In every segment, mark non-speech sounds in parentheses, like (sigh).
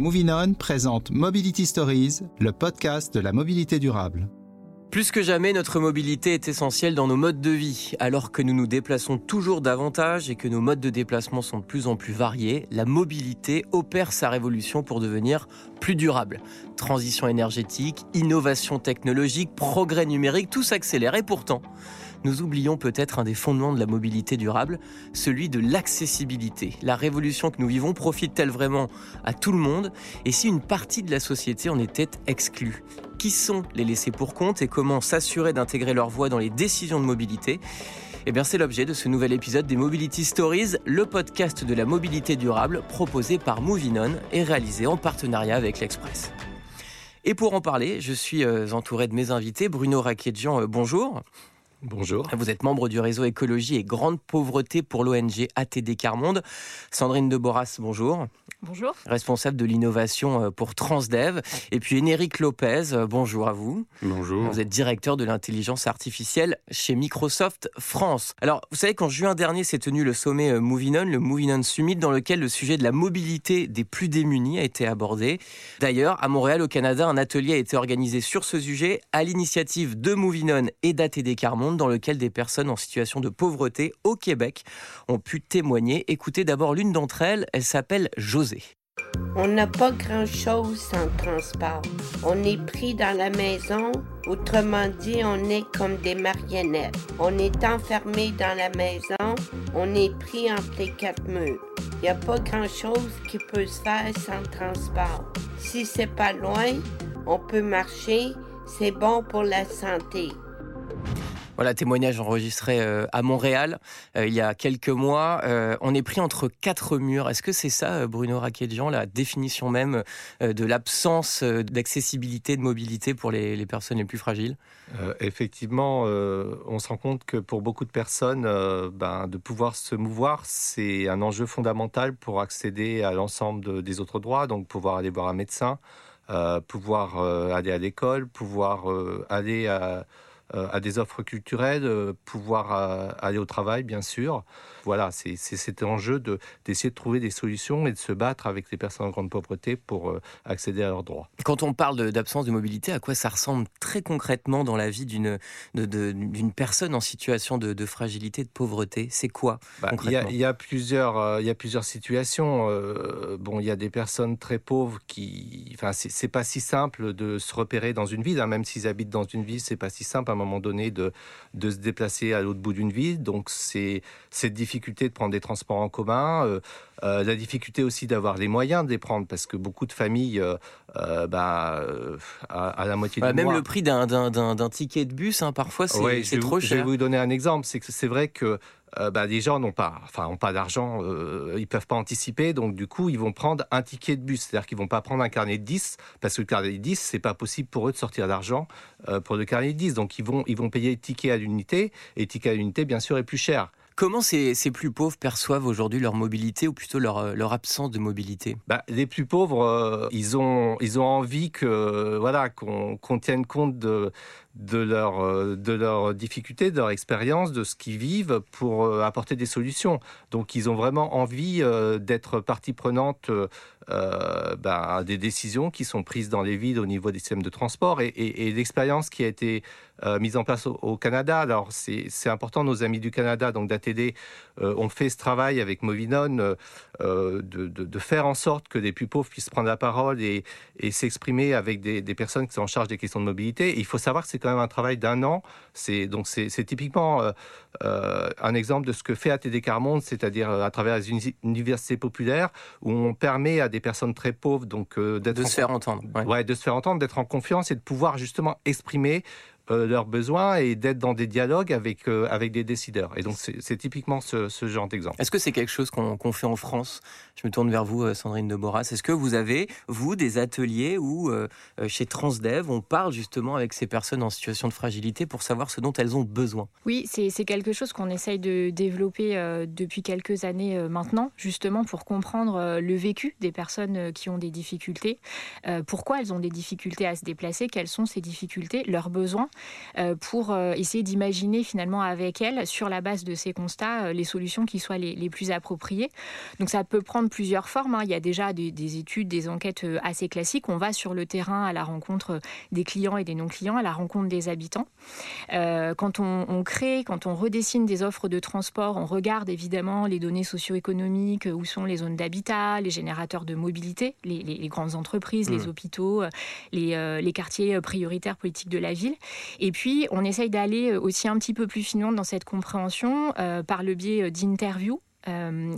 Moving On présente Mobility Stories, le podcast de la mobilité durable. Plus que jamais, notre mobilité est essentielle dans nos modes de vie. Alors que nous nous déplaçons toujours davantage et que nos modes de déplacement sont de plus en plus variés, la mobilité opère sa révolution pour devenir plus durable. Transition énergétique, innovation technologique, progrès numérique, tout s'accélère. Et pourtant, nous oublions peut-être un des fondements de la mobilité durable, celui de l'accessibilité. La révolution que nous vivons profite-t-elle vraiment à tout le monde? Et si une partie de la société en était exclue? Qui sont les laissés pour compte et comment s'assurer d'intégrer leur voix dans les décisions de mobilité? Eh bien, c'est l'objet de ce nouvel épisode des Mobility Stories, le podcast de la mobilité durable proposé par Movinon et réalisé en partenariat avec l'Express. Et pour en parler, je suis euh, entouré de mes invités. Bruno Raquetjian, euh, bonjour. Bonjour. Vous êtes membre du réseau écologie et grande pauvreté pour l'ONG ATD Carmonde. Sandrine de Boras, bonjour. Bonjour. Responsable de l'innovation euh, pour Transdev. Et puis Énéric Lopez, euh, bonjour à vous. Bonjour. Vous êtes directeur de l'intelligence artificielle chez Microsoft France. Alors, vous savez qu'en juin dernier s'est tenu le sommet euh, Movinon, le Movinon Summit, dans lequel le sujet de la mobilité des plus démunis a été abordé. D'ailleurs, à Montréal, au Canada, un atelier a été organisé sur ce sujet à l'initiative de Movinon et d'ATD Carmonde dans lequel des personnes en situation de pauvreté au Québec ont pu témoigner. Écoutez d'abord l'une d'entre elles, elle s'appelle José. On n'a pas grand-chose sans transport. On est pris dans la maison, autrement dit, on est comme des marionnettes. On est enfermé dans la maison, on est pris entre les quatre murs. Il n'y a pas grand-chose qui peut se faire sans transport. Si c'est pas loin, on peut marcher, c'est bon pour la santé. Voilà, témoignage enregistré euh, à Montréal euh, il y a quelques mois. Euh, on est pris entre quatre murs. Est-ce que c'est ça, Bruno Raquetjian, la définition même de l'absence d'accessibilité, de mobilité pour les, personnes les plus fragiles? Effectivement, on se rend compte que pour beaucoup de personnes, ben, de pouvoir se mouvoir, c'est un enjeu fondamental pour accéder à l'ensemble des autres droits, donc pouvoir aller voir un médecin, pouvoir aller à l'école, pouvoir aller à à des offres culturelles, euh, pouvoir euh, aller au travail, bien sûr. Voilà, c'est cet enjeu d'essayer de, trouver des solutions et de se battre avec les personnes en grande pauvreté pour accéder à leurs droits. Quand on parle d'absence de, mobilité, à quoi ça ressemble très concrètement dans la vie d'une personne en situation de, fragilité, de pauvreté? C'est quoi bah, il, y a, plusieurs, il y a plusieurs situations. bon, il y a des personnes très pauvres qui, enfin, c'est pas si simple de se repérer dans une ville, hein, même s'ils habitent dans une ville, c'est pas si simple moment donné de, de se déplacer à l'autre bout d'une ville. Donc c'est cette difficulté de prendre des transports en commun, euh, euh, la difficulté aussi d'avoir les moyens de les prendre parce que beaucoup de familles, euh, bah, à, la moitié du même Même le prix d'un ticket de bus, hein, parfois c'est trop cher. Je vais vous donner un exemple. C'est que c'est vrai que euh, bah, les gens n'ont pas, enfin, ont pas d'argent, euh, ils peuvent pas anticiper, donc du coup, ils vont prendre un ticket de bus, c'est-à-dire qu'ils vont pas prendre un carnet de 10 parce que le carnet de 10, c'est pas possible pour eux de sortir d'argent euh, pour le carnet de 10, donc ils vont, ils vont payer le ticket à l'unité et le ticket à l'unité, bien sûr, est plus cher. Comment ces, plus pauvres perçoivent aujourd'hui leur mobilité ou plutôt leur, leur absence de mobilité? Bah, Les plus pauvres, ils, ont, ils ont envie que voilà qu'on tienne compte de, de leur, euh, de leurs difficultés, de leur expérience, de ce qu'ils vivent pour euh, apporter des solutions. Donc ils ont vraiment envie euh, d'être partie prenante ben, des décisions qui sont prises dans les villes au niveau des systèmes de transport et, l'expérience qui a été mise en place au, Canada. Alors c'est important, nos amis du Canada, donc d'ATD, ont fait ce travail avec Movinon de, de, faire en sorte que les plus pauvres puissent prendre la parole et, et s'exprimer avec des, personnes qui sont en charge des questions de mobilité. il faut savoir que c'est quand même un travail d'un an. C'est donc c'est typiquement euh, euh, un exemple de ce que fait ATD Carmonde, c'est-à-dire euh, à travers les universités populaires où on permet à des personnes très pauvres donc d'être de se faire entendre, ouais. de se faire entendre, d'être en confiance et de pouvoir justement exprimer euh, leurs besoins et d'être dans des dialogues avec, euh, avec des décideurs. Et donc, c'est typiquement ce, ce genre d'exemple. Est-ce que c'est quelque chose qu'on fait en France? Je me tourne vers vous, euh, Sandrine de Boras. Est-ce que vous avez, vous, des ateliers où, chez Transdev, on parle justement avec ces personnes en situation de fragilité pour savoir ce dont elles ont besoin? Oui, c'est quelque chose qu'on essaye de développer depuis quelques années maintenant, justement pour comprendre le vécu des personnes qui ont des difficultés, pourquoi elles ont des difficultés à se déplacer, quelles sont ces difficultés, leurs besoins, pour essayer d'imaginer finalement avec elles, sur la base de ces constats, les solutions qui soient les, plus appropriées. Donc ça peut prendre plusieurs formes. Hein. Il y a déjà des, études, des enquêtes assez classiques. On va sur le terrain à la rencontre des clients et des non-clients, à la rencontre des habitants. quand on, on crée, quand on redessine des offres de transport, on regarde évidemment les données socio-économiques, où sont les zones d'habitat, les générateurs de mobilité, les, grandes entreprises, les mmh. hôpitaux, les, euh, les, quartiers euh, prioritaires politiques de la ville. Et puis, on essaye d'aller euh, aussi un petit peu plus finement dans cette compréhension par le biais d'interviews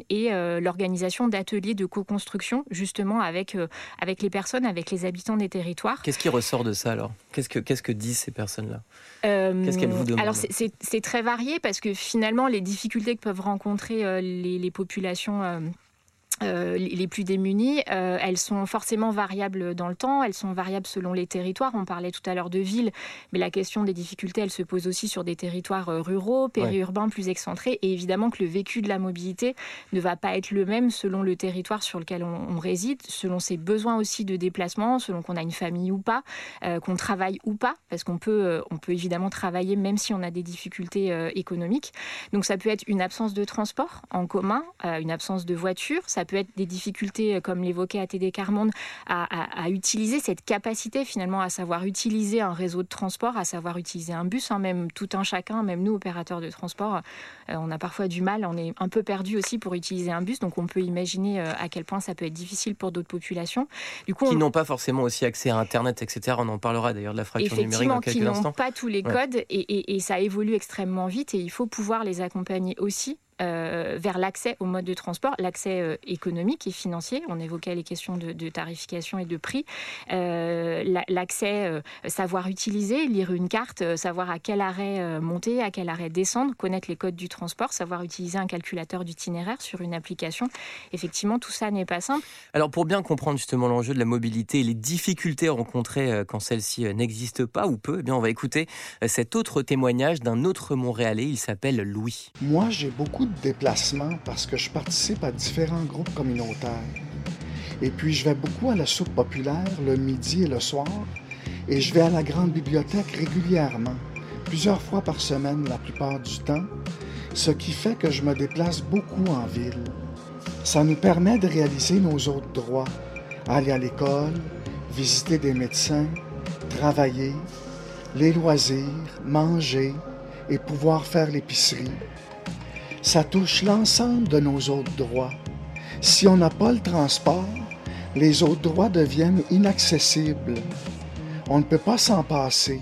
et l'organisation d'ateliers de co-construction justement avec, avec les personnes, avec les habitants des territoires. Qu'est-ce qui ressort de ça alors? Qu'est-ce que, qu'est-ce que disent ces personnes-là? Qu'est-ce qu'elles vous demandent? Alors c'est, très varié parce que finalement les difficultés que peuvent rencontrer les, les, populations euh, les plus démunies, euh, elles sont forcément variables dans le temps, elles sont variables selon les territoires. On parlait tout à l'heure de villes, mais la question des difficultés, elle se pose aussi sur des territoires euh, ruraux, périurbains, plus excentrés. Et évidemment que le vécu de la mobilité ne va pas être le même selon le territoire sur lequel on, réside, selon ses besoins aussi de déplacement, selon qu'on a une famille ou pas, qu'on travaille ou pas, parce qu'on peut, on peut évidemment travailler même si on a des difficultés économiques. Donc ça peut être une absence de transport en commun, une absence de voiture, ça peut peut être des difficultés, euh, comme l'évoquait ATD Carmonde, à, utiliser cette capacité finalement à savoir utiliser un réseau de transport, à savoir utiliser un bus, hein, même tout un chacun, même nous opérateurs de transport, euh, on a parfois du mal, on est un peu perdu aussi pour utiliser un bus, donc on peut imaginer euh, à quel point ça peut être difficile pour d'autres populations. Du coup, qui n'ont pas forcément aussi accès à Internet, etc. On en parlera d'ailleurs de la fracture numérique dans quelques instants. qui n'ont pas tous les codes et, et ça évolue extrêmement vite et il faut pouvoir les accompagner aussi euh, vers l'accès au mode de transport, l'accès euh, économique et financier. On évoquait les questions de, tarification et de prix. Euh, l'accès, savoir utiliser, lire une carte, savoir à quel arrêt monter, à quel arrêt descendre, connaître les codes du transport, savoir utiliser un calculateur d'itinéraire sur une application. Effectivement, tout ça n'est pas simple. Alors pour bien comprendre justement l'enjeu de la mobilité et les difficultés rencontrées quand celle-ci n'existe pas ou peu, eh bien on va écouter cet autre témoignage d'un autre Montréalais. Il s'appelle Louis. Moi, j'ai beaucoup de déplacements parce que je participe à différents groupes communautaires. Et puis, je vais beaucoup à la soupe populaire le midi et le soir. Et je vais à la grande bibliothèque régulièrement, plusieurs fois par semaine la plupart du temps, ce qui fait que je me déplace beaucoup en ville. Ça nous permet de réaliser nos autres droits, aller à l'école, visiter des médecins, travailler, les loisirs, manger et pouvoir faire l'épicerie, ça touche l'ensemble de nos autres droits. Si on n'a pas le transport, les autres droits deviennent inaccessibles. On ne peut pas s'en passer.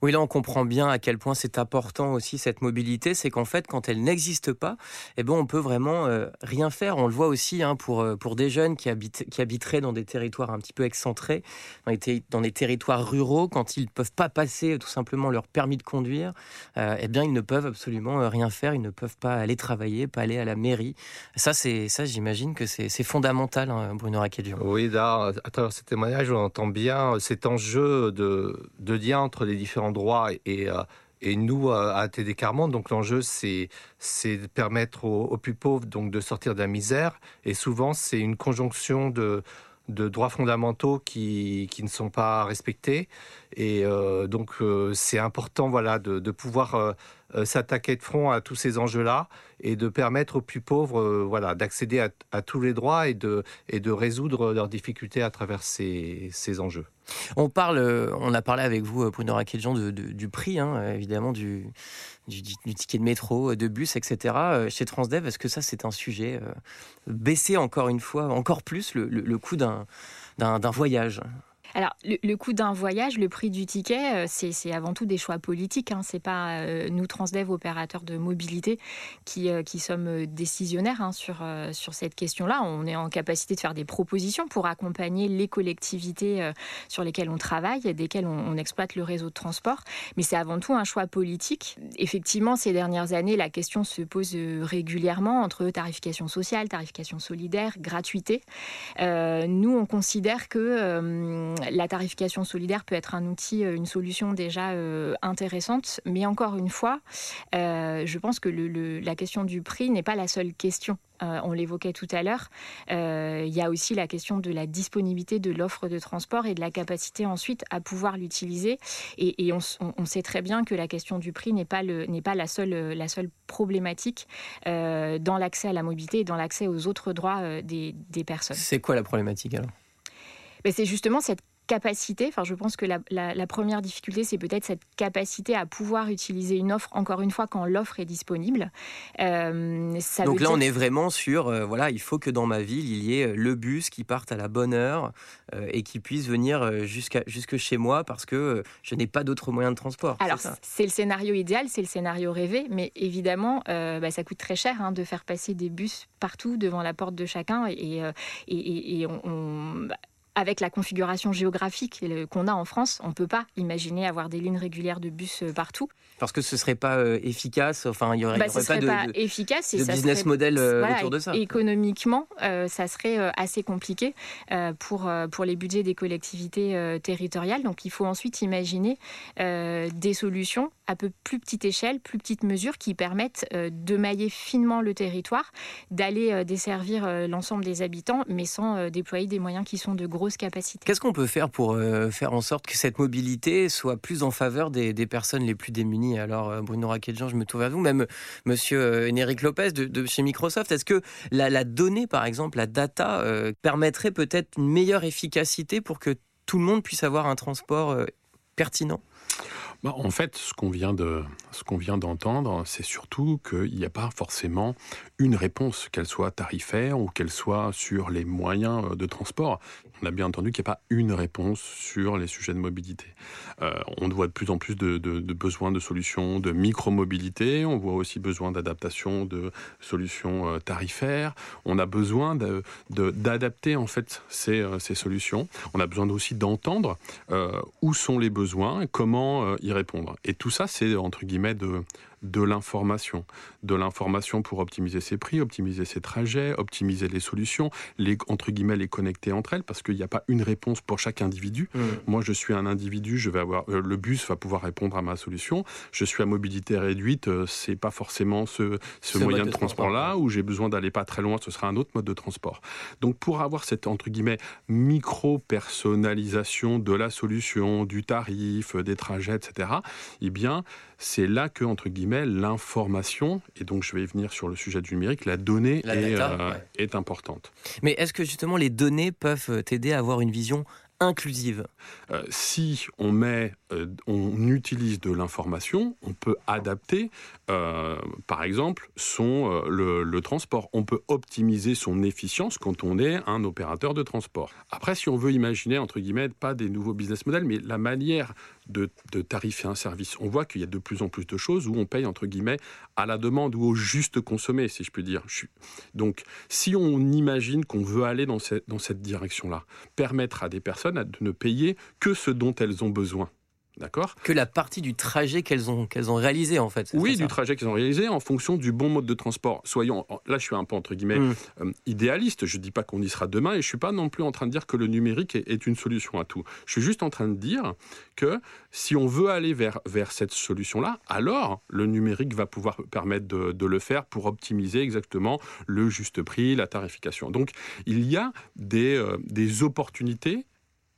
Oui, là, on comprend bien à quel point c'est important aussi cette mobilité. C'est qu'en fait, quand elle n'existe pas, eh ben, on peut vraiment euh, rien faire. On le voit aussi hein, pour, euh, pour des jeunes qui, habitent, qui habiteraient dans des territoires un petit peu excentrés, dans, dans des territoires ruraux, quand ils ne peuvent pas passer tout simplement leur permis de conduire, euh, eh bien, ils ne peuvent absolument rien faire. Ils ne peuvent pas aller travailler, pas aller à la mairie. Ça, c'est ça, j'imagine que c'est fondamental, hein, Bruno Raquedur. Oui, là, à travers ce témoignage, on entend bien cet enjeu de, de lien entre les différents droit et, euh, et nous, à TD Carmonde, donc l'enjeu, c'est de permettre aux, plus pauvres donc, de sortir de la misère. Et souvent, c'est une conjonction de, de droits fondamentaux qui, qui, ne sont pas respectés. Et euh, donc, euh, c'est important voilà, de, pouvoir s'attaquer de front à tous ces enjeux-là et de permettre aux plus pauvres voilà, d'accéder à, tous les droits et de, et de résoudre leurs difficultés à travers ces, ces enjeux. On parle, euh, on a parlé avec vous, Bruno Raqueljean, du prix, hein, évidemment, du, du, ticket de métro, de bus, etc. Euh, chez Transdev, est-ce que ça, c'est un sujet euh, baisser encore une fois, encore plus le, le coût d'un voyage? Alors, le, coût d'un voyage, le prix du ticket, euh, c'est avant tout des choix politiques. Hein. C'est pas euh, nous, Transdev, opérateurs de mobilité, qui, euh, sommes décisionnaires hein, sur, sur cette question-là. On est en capacité de faire des propositions pour accompagner les collectivités sur lesquelles on travaille, desquelles on, on exploite le réseau de transport. Mais c'est avant tout un choix politique. Effectivement, ces dernières années, la question se pose régulièrement entre tarification sociale, tarification solidaire, gratuité. nous, on considère que la tarification solidaire peut être un outil, une solution déjà intéressante, mais encore une fois, je pense que la question du prix n'est pas la seule question euh, on l'évoquait tout à l'heure, euh, il y a aussi la question de la disponibilité de l'offre de transport et de la capacité ensuite à pouvoir l'utiliser. Et, on, sait très bien que la question du prix n'est pas, la, seule, problématique euh, dans l'accès à la mobilité et dans l'accès aux autres droits des, personnes. C'est quoi la problématique alors? Ben, c'est justement cette capacité, enfin je pense que la, première difficulté, c'est peut-être cette capacité à pouvoir utiliser une offre, encore une fois, quand l'offre est disponible. Euh, Donc là, on est vraiment sur, euh, voilà, il faut que dans ma ville, il y ait euh, le bus qui parte à la bonne heure et qui puisse venir jusqu'à, jusque chez moi parce que je n'ai pas d'autres moyens de transport. Alors, c'est le scénario idéal, c'est le scénario rêvé, mais évidemment, bah, ça coûte très cher hein, de faire passer des bus partout devant la porte de chacun et, et, et on, bah, avec la configuration géographique qu'on a en France, on ne peut pas imaginer avoir des lignes régulières de bus euh, partout. Parce que ce ne serait pas euh, efficace, enfin il n'y aurait, bah, pas de, efficace et business model euh, autour de ça. Économiquement, ça serait assez compliqué pour, pour les budgets des collectivités territoriales. Donc il faut ensuite imaginer des solutions à peu plus petite échelle, plus petite mesure, qui permettent de mailler finement le territoire, d'aller desservir l'ensemble des habitants, mais sans déployer des moyens qui sont de gros Qu'est-ce qu'on peut faire pour euh, faire en sorte que cette mobilité soit plus en faveur des, personnes les plus démunies? Alors, euh, Bruno Raquetjean, je me tourne vers vous, même monsieur euh, Lopez de, chez Microsoft. Est-ce que la, donnée, par exemple, la data, permettrait peut-être une meilleure efficacité pour que tout le monde puisse avoir un transport pertinent? Bah, en fait, ce qu'on vient de, ce qu'on vient d'entendre, c'est surtout qu'il n'y a pas forcément une réponse, qu'elle soit tarifaire ou qu'elle soit sur les moyens euh, de transport. On a bien entendu qu'il n'y a pas une réponse sur les sujets de mobilité. Euh, on voit de plus en plus de, besoins de solutions de micro-mobilité. On voit aussi besoin d'adaptation de solutions euh, tarifaires. On a besoin d'adapter en fait ces, ces, solutions. On a besoin aussi d'entendre où sont les besoins, comment répondre. Et tout ça, c'est entre guillemets de, de l'information. De l'information pour optimiser ses prix, optimiser ses trajets, optimiser les solutions, les, entre guillemets, les connecter entre elles, parce qu'il n'y a pas une réponse pour chaque individu. Mmh. Moi, je suis un individu, je vais avoir, euh, le bus va pouvoir répondre à ma solution. Je suis à mobilité réduite, euh, c'est pas forcément ce, moyen de, transport-là, où j'ai besoin d'aller pas très loin, ce sera un autre mode de transport. Donc, pour avoir cette, entre guillemets, micro-personnalisation de la solution, du tarif, des trajets, etc., eh bien, c'est là que, entre guillemets, l'information, et donc je vais venir sur le sujet du numérique, la donnée est, euh, est importante. Mais est-ce que justement les données peuvent t'aider à avoir une vision inclusive? Euh, Si on met, euh, on utilise de l'information, on peut adapter, euh, par exemple, son le, le, transport. On peut optimiser son efficience quand on est un opérateur de transport. Après, si on veut imaginer entre guillemets pas des nouveaux business models, mais la manière de, de tarifer un service, on voit qu'il y a de plus en plus de choses où on paye entre guillemets à la demande ou au juste consommé, si je puis dire. Donc, si on imagine qu'on veut aller dans cette, dans cette direction-là, permettre à des personnes de ne payer que ce dont elles ont besoin. D'accord Que la partie du trajet qu'elles ont, qu'elles ont réalisé, en fait. Oui, du trajet qu'elles ont réalisé en fonction du bon mode de transport. Soyons, là, je suis un peu, entre guillemets, hmm. euh, idéaliste. Je ne dis pas qu'on y sera demain et je ne suis pas non plus en train de dire que le numérique est, une solution à tout. Je suis juste en train de dire que si on veut aller vers, vers cette solution-là, alors le numérique va pouvoir permettre de, le faire pour optimiser exactement le juste prix, la tarification. Donc, il y a des, euh, des opportunités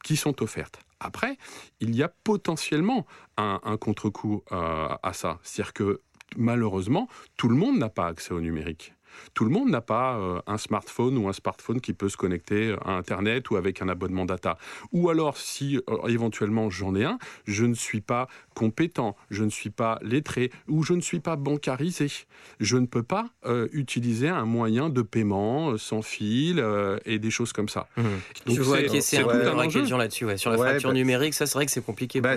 qui sont offertes. Après, il y a potentiellement un, contre-coup euh, à ça. C'est-à-dire que malheureusement, tout le monde n'a pas accès au numérique. Tout le monde n'a pas euh, un smartphone ou un smartphone qui peut se connecter à Internet ou avec un abonnement data. Ou alors, si euh, éventuellement j'en ai un, je ne suis pas compétent, je ne suis pas lettré ou je ne suis pas bancarisé. Je ne peux pas euh, utiliser un moyen de paiement sans fil et des choses comme ça. Mmh. Donc je vois c'est un, un question là-dessus. Sur la facture bah, numérique, ça c'est vrai que c'est compliqué. Bah,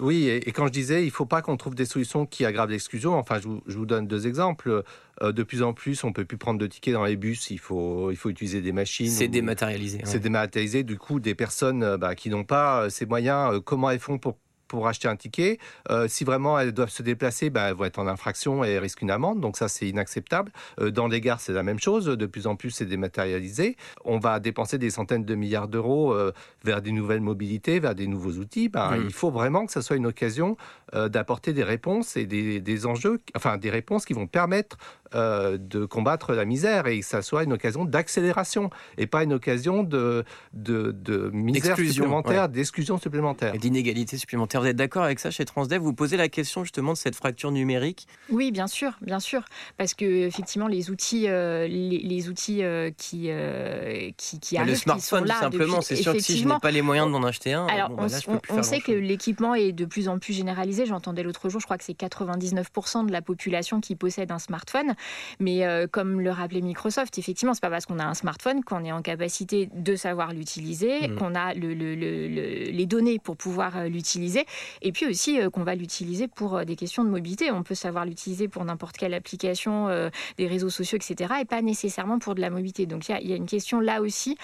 oui, et, quand je disais, il ne faut pas qu'on trouve des solutions qui aggravent l'exclusion. Enfin, je vous, je vous donne deux exemples. De plus en plus, on peut plus prendre de tickets dans les bus, il faut, il faut utiliser des machines. C'est dématérialisé. C'est dématérialisé. Du coup, des personnes euh, bah, qui n'ont pas euh, ces moyens, euh, comment elles font pour pour acheter un ticket? si vraiment elles doivent se déplacer, bah, elles vont être en infraction et risquent une amende. Donc ça, c'est inacceptable. dans les gares, c'est la même chose. De plus en plus, c'est dématérialisé. On va dépenser des centaines de milliards d'euros vers des nouvelles mobilités, vers des nouveaux outils. Bah, il faut vraiment que ça soit une occasion d'apporter des réponses et des, des enjeux, enfin des réponses qui vont permettre euh, de combattre la misère et que ça soit une occasion d'accélération et pas une occasion de, de, de misère supplémentaire, d'exclusion supplémentaire. Et d'inégalité supplémentaire. Vous êtes d'accord avec ça chez Transdev Vous posez la question justement de cette fracture numérique? Oui, bien sûr, bien sûr. Parce que effectivement, les outils, euh, les, outils euh, qui, qui, qui arrivent, Le smartphone, tout simplement. C'est sûr que si je n'ai pas les moyens d'en acheter un, alors bah on, sait que l'équipement est de plus en plus généralisé. J'entendais l'autre jour, je crois que c'est 99% de la population qui possède un smartphone. Mais euh, comme le rappelait Microsoft, effectivement, c'est pas parce qu'on a un smartphone qu'on est en capacité de savoir l'utiliser, mm. qu'on a les données pour pouvoir euh, l'utiliser, et puis aussi euh, qu'on va l'utiliser pour des questions de mobilité. On peut savoir l'utiliser pour n'importe quelle application, des réseaux sociaux, etc., et pas nécessairement pour de la mobilité. Donc il y, a une question là aussi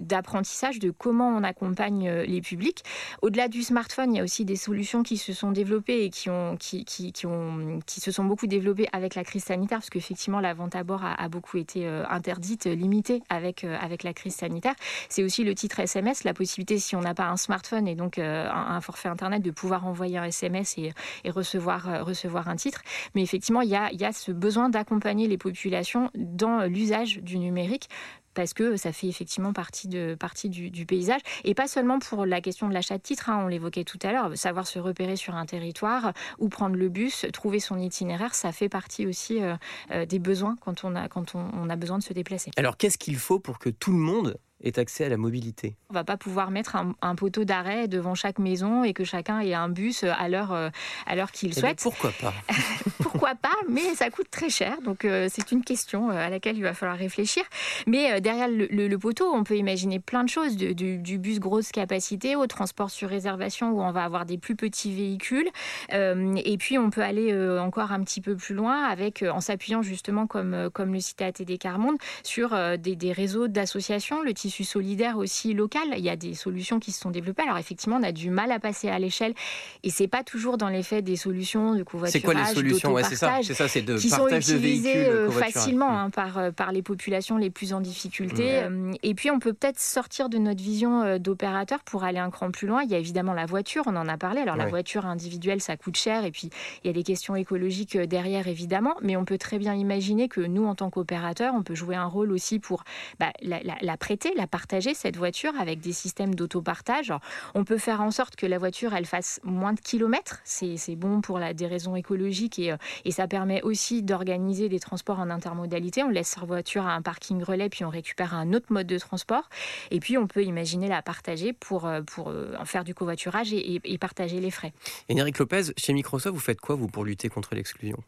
d'apprentissage de comment on accompagne les publics. Au-delà du smartphone, il y a aussi des solutions qui se sont développées et qui, ont, qui, qui, qui, ont, qui se sont beaucoup développées avec la crise sanitaire parce qu'effectivement, la vente à bord a, beaucoup été euh, interdite, limitée avec, euh, avec la crise sanitaire. C'est aussi le titre SMS, la possibilité, si on n'a pas un smartphone et donc euh, un, forfait Internet, de pouvoir envoyer un SMS et, recevoir, recevoir un titre. Mais effectivement, il il y a ce besoin d'accompagner les populations dans l'usage du numérique parce que ça fait effectivement partie, du, paysage. Et pas seulement pour la question de l'achat de titres, hein, on l'évoquait tout à l'heure, savoir se repérer sur un territoire ou prendre le bus, trouver son itinéraire, ça fait partie aussi euh, euh, des besoins quand, on a, quand on a besoin de se déplacer. Alors qu'est-ce qu'il faut pour que tout le monde est accès à la mobilité. On va pas pouvoir mettre un, poteau d'arrêt devant chaque maison et que chacun ait un bus à l'heure euh, à l'heure qu'il eh souhaite. pourquoi pas? (laughs) Pourquoi pas Mais ça coûte très cher, donc euh, c'est une question euh, à laquelle il va falloir réfléchir. Mais derrière le, poteau, on peut imaginer plein de choses, du, bus grosse capacité au transport sur réservation où on va avoir des plus petits véhicules, et puis on peut aller encore un petit peu plus loin avec en s'appuyant justement comme comme le citait ATD Carmonde sur des, des réseaux d'associations, le tissu solidaire aussi local. Il y a des solutions qui se sont développées. Alors effectivement, on a du mal à passer à l'échelle et c'est pas toujours dans les faits des solutions de covoiturage, C'est quoi les solutions? Ouais, C'est ça, c'est de qui partage sont utilisées euh, facilement hein, par, euh, par les populations les plus en difficulté. Euh, et puis on peut peut-être sortir de notre vision d'opérateur pour aller un cran plus loin. Il y a évidemment la voiture, on en a parlé. Alors la voiture individuelle, ça coûte cher et puis il y a des questions écologiques derrière évidemment, mais on peut très bien imaginer que nous en tant qu'opérateur, on peut jouer un rôle aussi pour bah, la, la prêter, la partager, cette voiture, avec des systèmes d'autopartage. On peut faire en sorte que la voiture, elle fasse moins de kilomètres. C'est bon pour la, des raisons écologiques et, euh, et ça permet aussi d'organiser des transports en intermodalité. On laisse sa voiture à un parking relais, puis on récupère un autre mode de transport. Et puis, on peut imaginer la partager pour, euh, pour euh, en faire du covoiturage et, et, partager les frais. Éric Lopez, chez Microsoft, vous faites quoi, vous, pour lutter contre l'exclusion?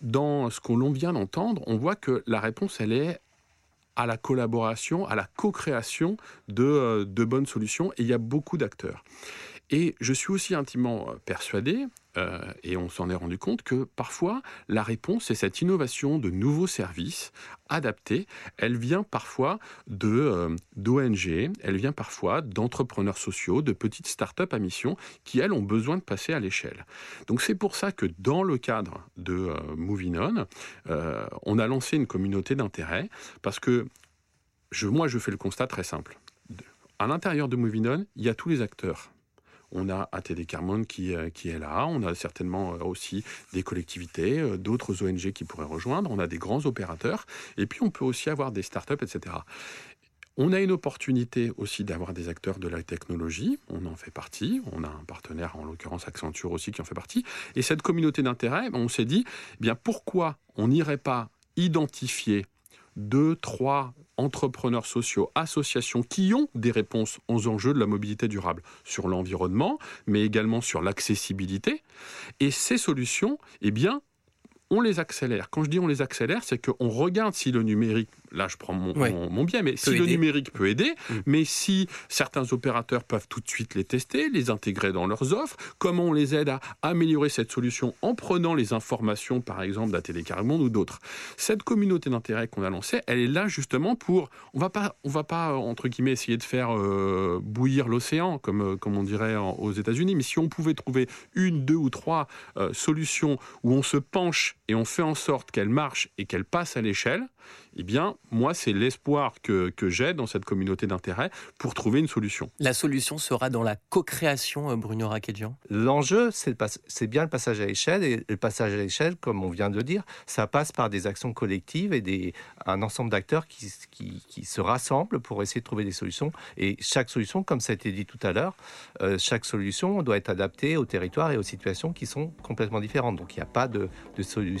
Dans ce que l'on vient d'entendre, on voit que la réponse, elle est à la collaboration, à la co-création de, euh, de bonnes solutions. Et il y a beaucoup d'acteurs. Et je suis aussi intimement euh, persuadé, euh, et on s'en est rendu compte, que parfois la réponse, c'est cette innovation de nouveaux services adaptés. Elle vient parfois de euh, d'ONG, elle vient parfois d'entrepreneurs sociaux, de petites startups à mission qui, elles, ont besoin de passer à l'échelle. Donc c'est pour ça que dans le cadre de euh, On, a lancé une communauté d'intérêt, parce que moi, je fais le constat très simple. À l'intérieur de Moving On, il y a tous les acteurs on a ATD Carmone qui, euh, qui est là, on a certainement euh, aussi des collectivités, euh, d'autres ONG qui pourraient rejoindre, on a des grands opérateurs, et puis on peut aussi avoir des startups, etc. On a une opportunité aussi d'avoir des acteurs de la technologie, on en fait partie, on a un partenaire, en l'occurrence Accenture aussi, qui en fait partie, et cette communauté d'intérêt, on s'est dit, eh bien pourquoi on n'irait pas identifier deux, trois entrepreneurs sociaux, associations qui ont des réponses aux enjeux de la mobilité durable sur l'environnement, mais également sur l'accessibilité. Et ces solutions, eh bien, on les accélère. Quand je dis on les accélère, c'est qu'on regarde si le numérique là je prends mon, biais, mais si le numérique peut aider, mm. mais si certains opérateurs peuvent tout de suite les tester, les intégrer dans leurs offres, comment on les aide à améliorer cette solution en prenant les informations, par exemple, d'un Télécarmonde ou d'autres? Cette communauté d'intérêt qu'on a lancée, elle est là justement pour, on va pas, on va pas entre guillemets essayer de faire euh, bouillir l'océan, comme, euh, comme on dirait aux États-Unis, mais si on pouvait trouver une, deux ou trois euh, solutions où on se penche et on fait en sorte qu'elle marche et qu'elle passe à l'échelle, eh bien, moi, c'est l'espoir que, que j'ai dans cette communauté d'intérêt pour trouver une solution. La solution sera dans la co-création, euh, Bruno Raquelian L'enjeu, c'est bien le passage à l'échelle. Et le passage à l'échelle, comme on vient de le dire, ça passe par des actions collectives et des, un ensemble d'acteurs qui, qui, qui, se rassemblent pour essayer de trouver des solutions. Et chaque solution, comme ça a été dit tout à l'heure, euh, chaque solution doit être adaptée au territoire et aux situations qui sont complètement différentes. Donc, il n'y a pas de, de solution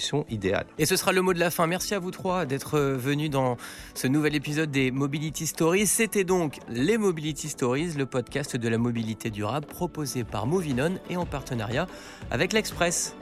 Et ce sera le mot de la fin. Merci à vous trois d'être euh, venu dans ce nouvel épisode des Mobility Stories. C'était donc les Mobility Stories, le podcast de la mobilité durable proposé par Movinon et en partenariat avec l'Express.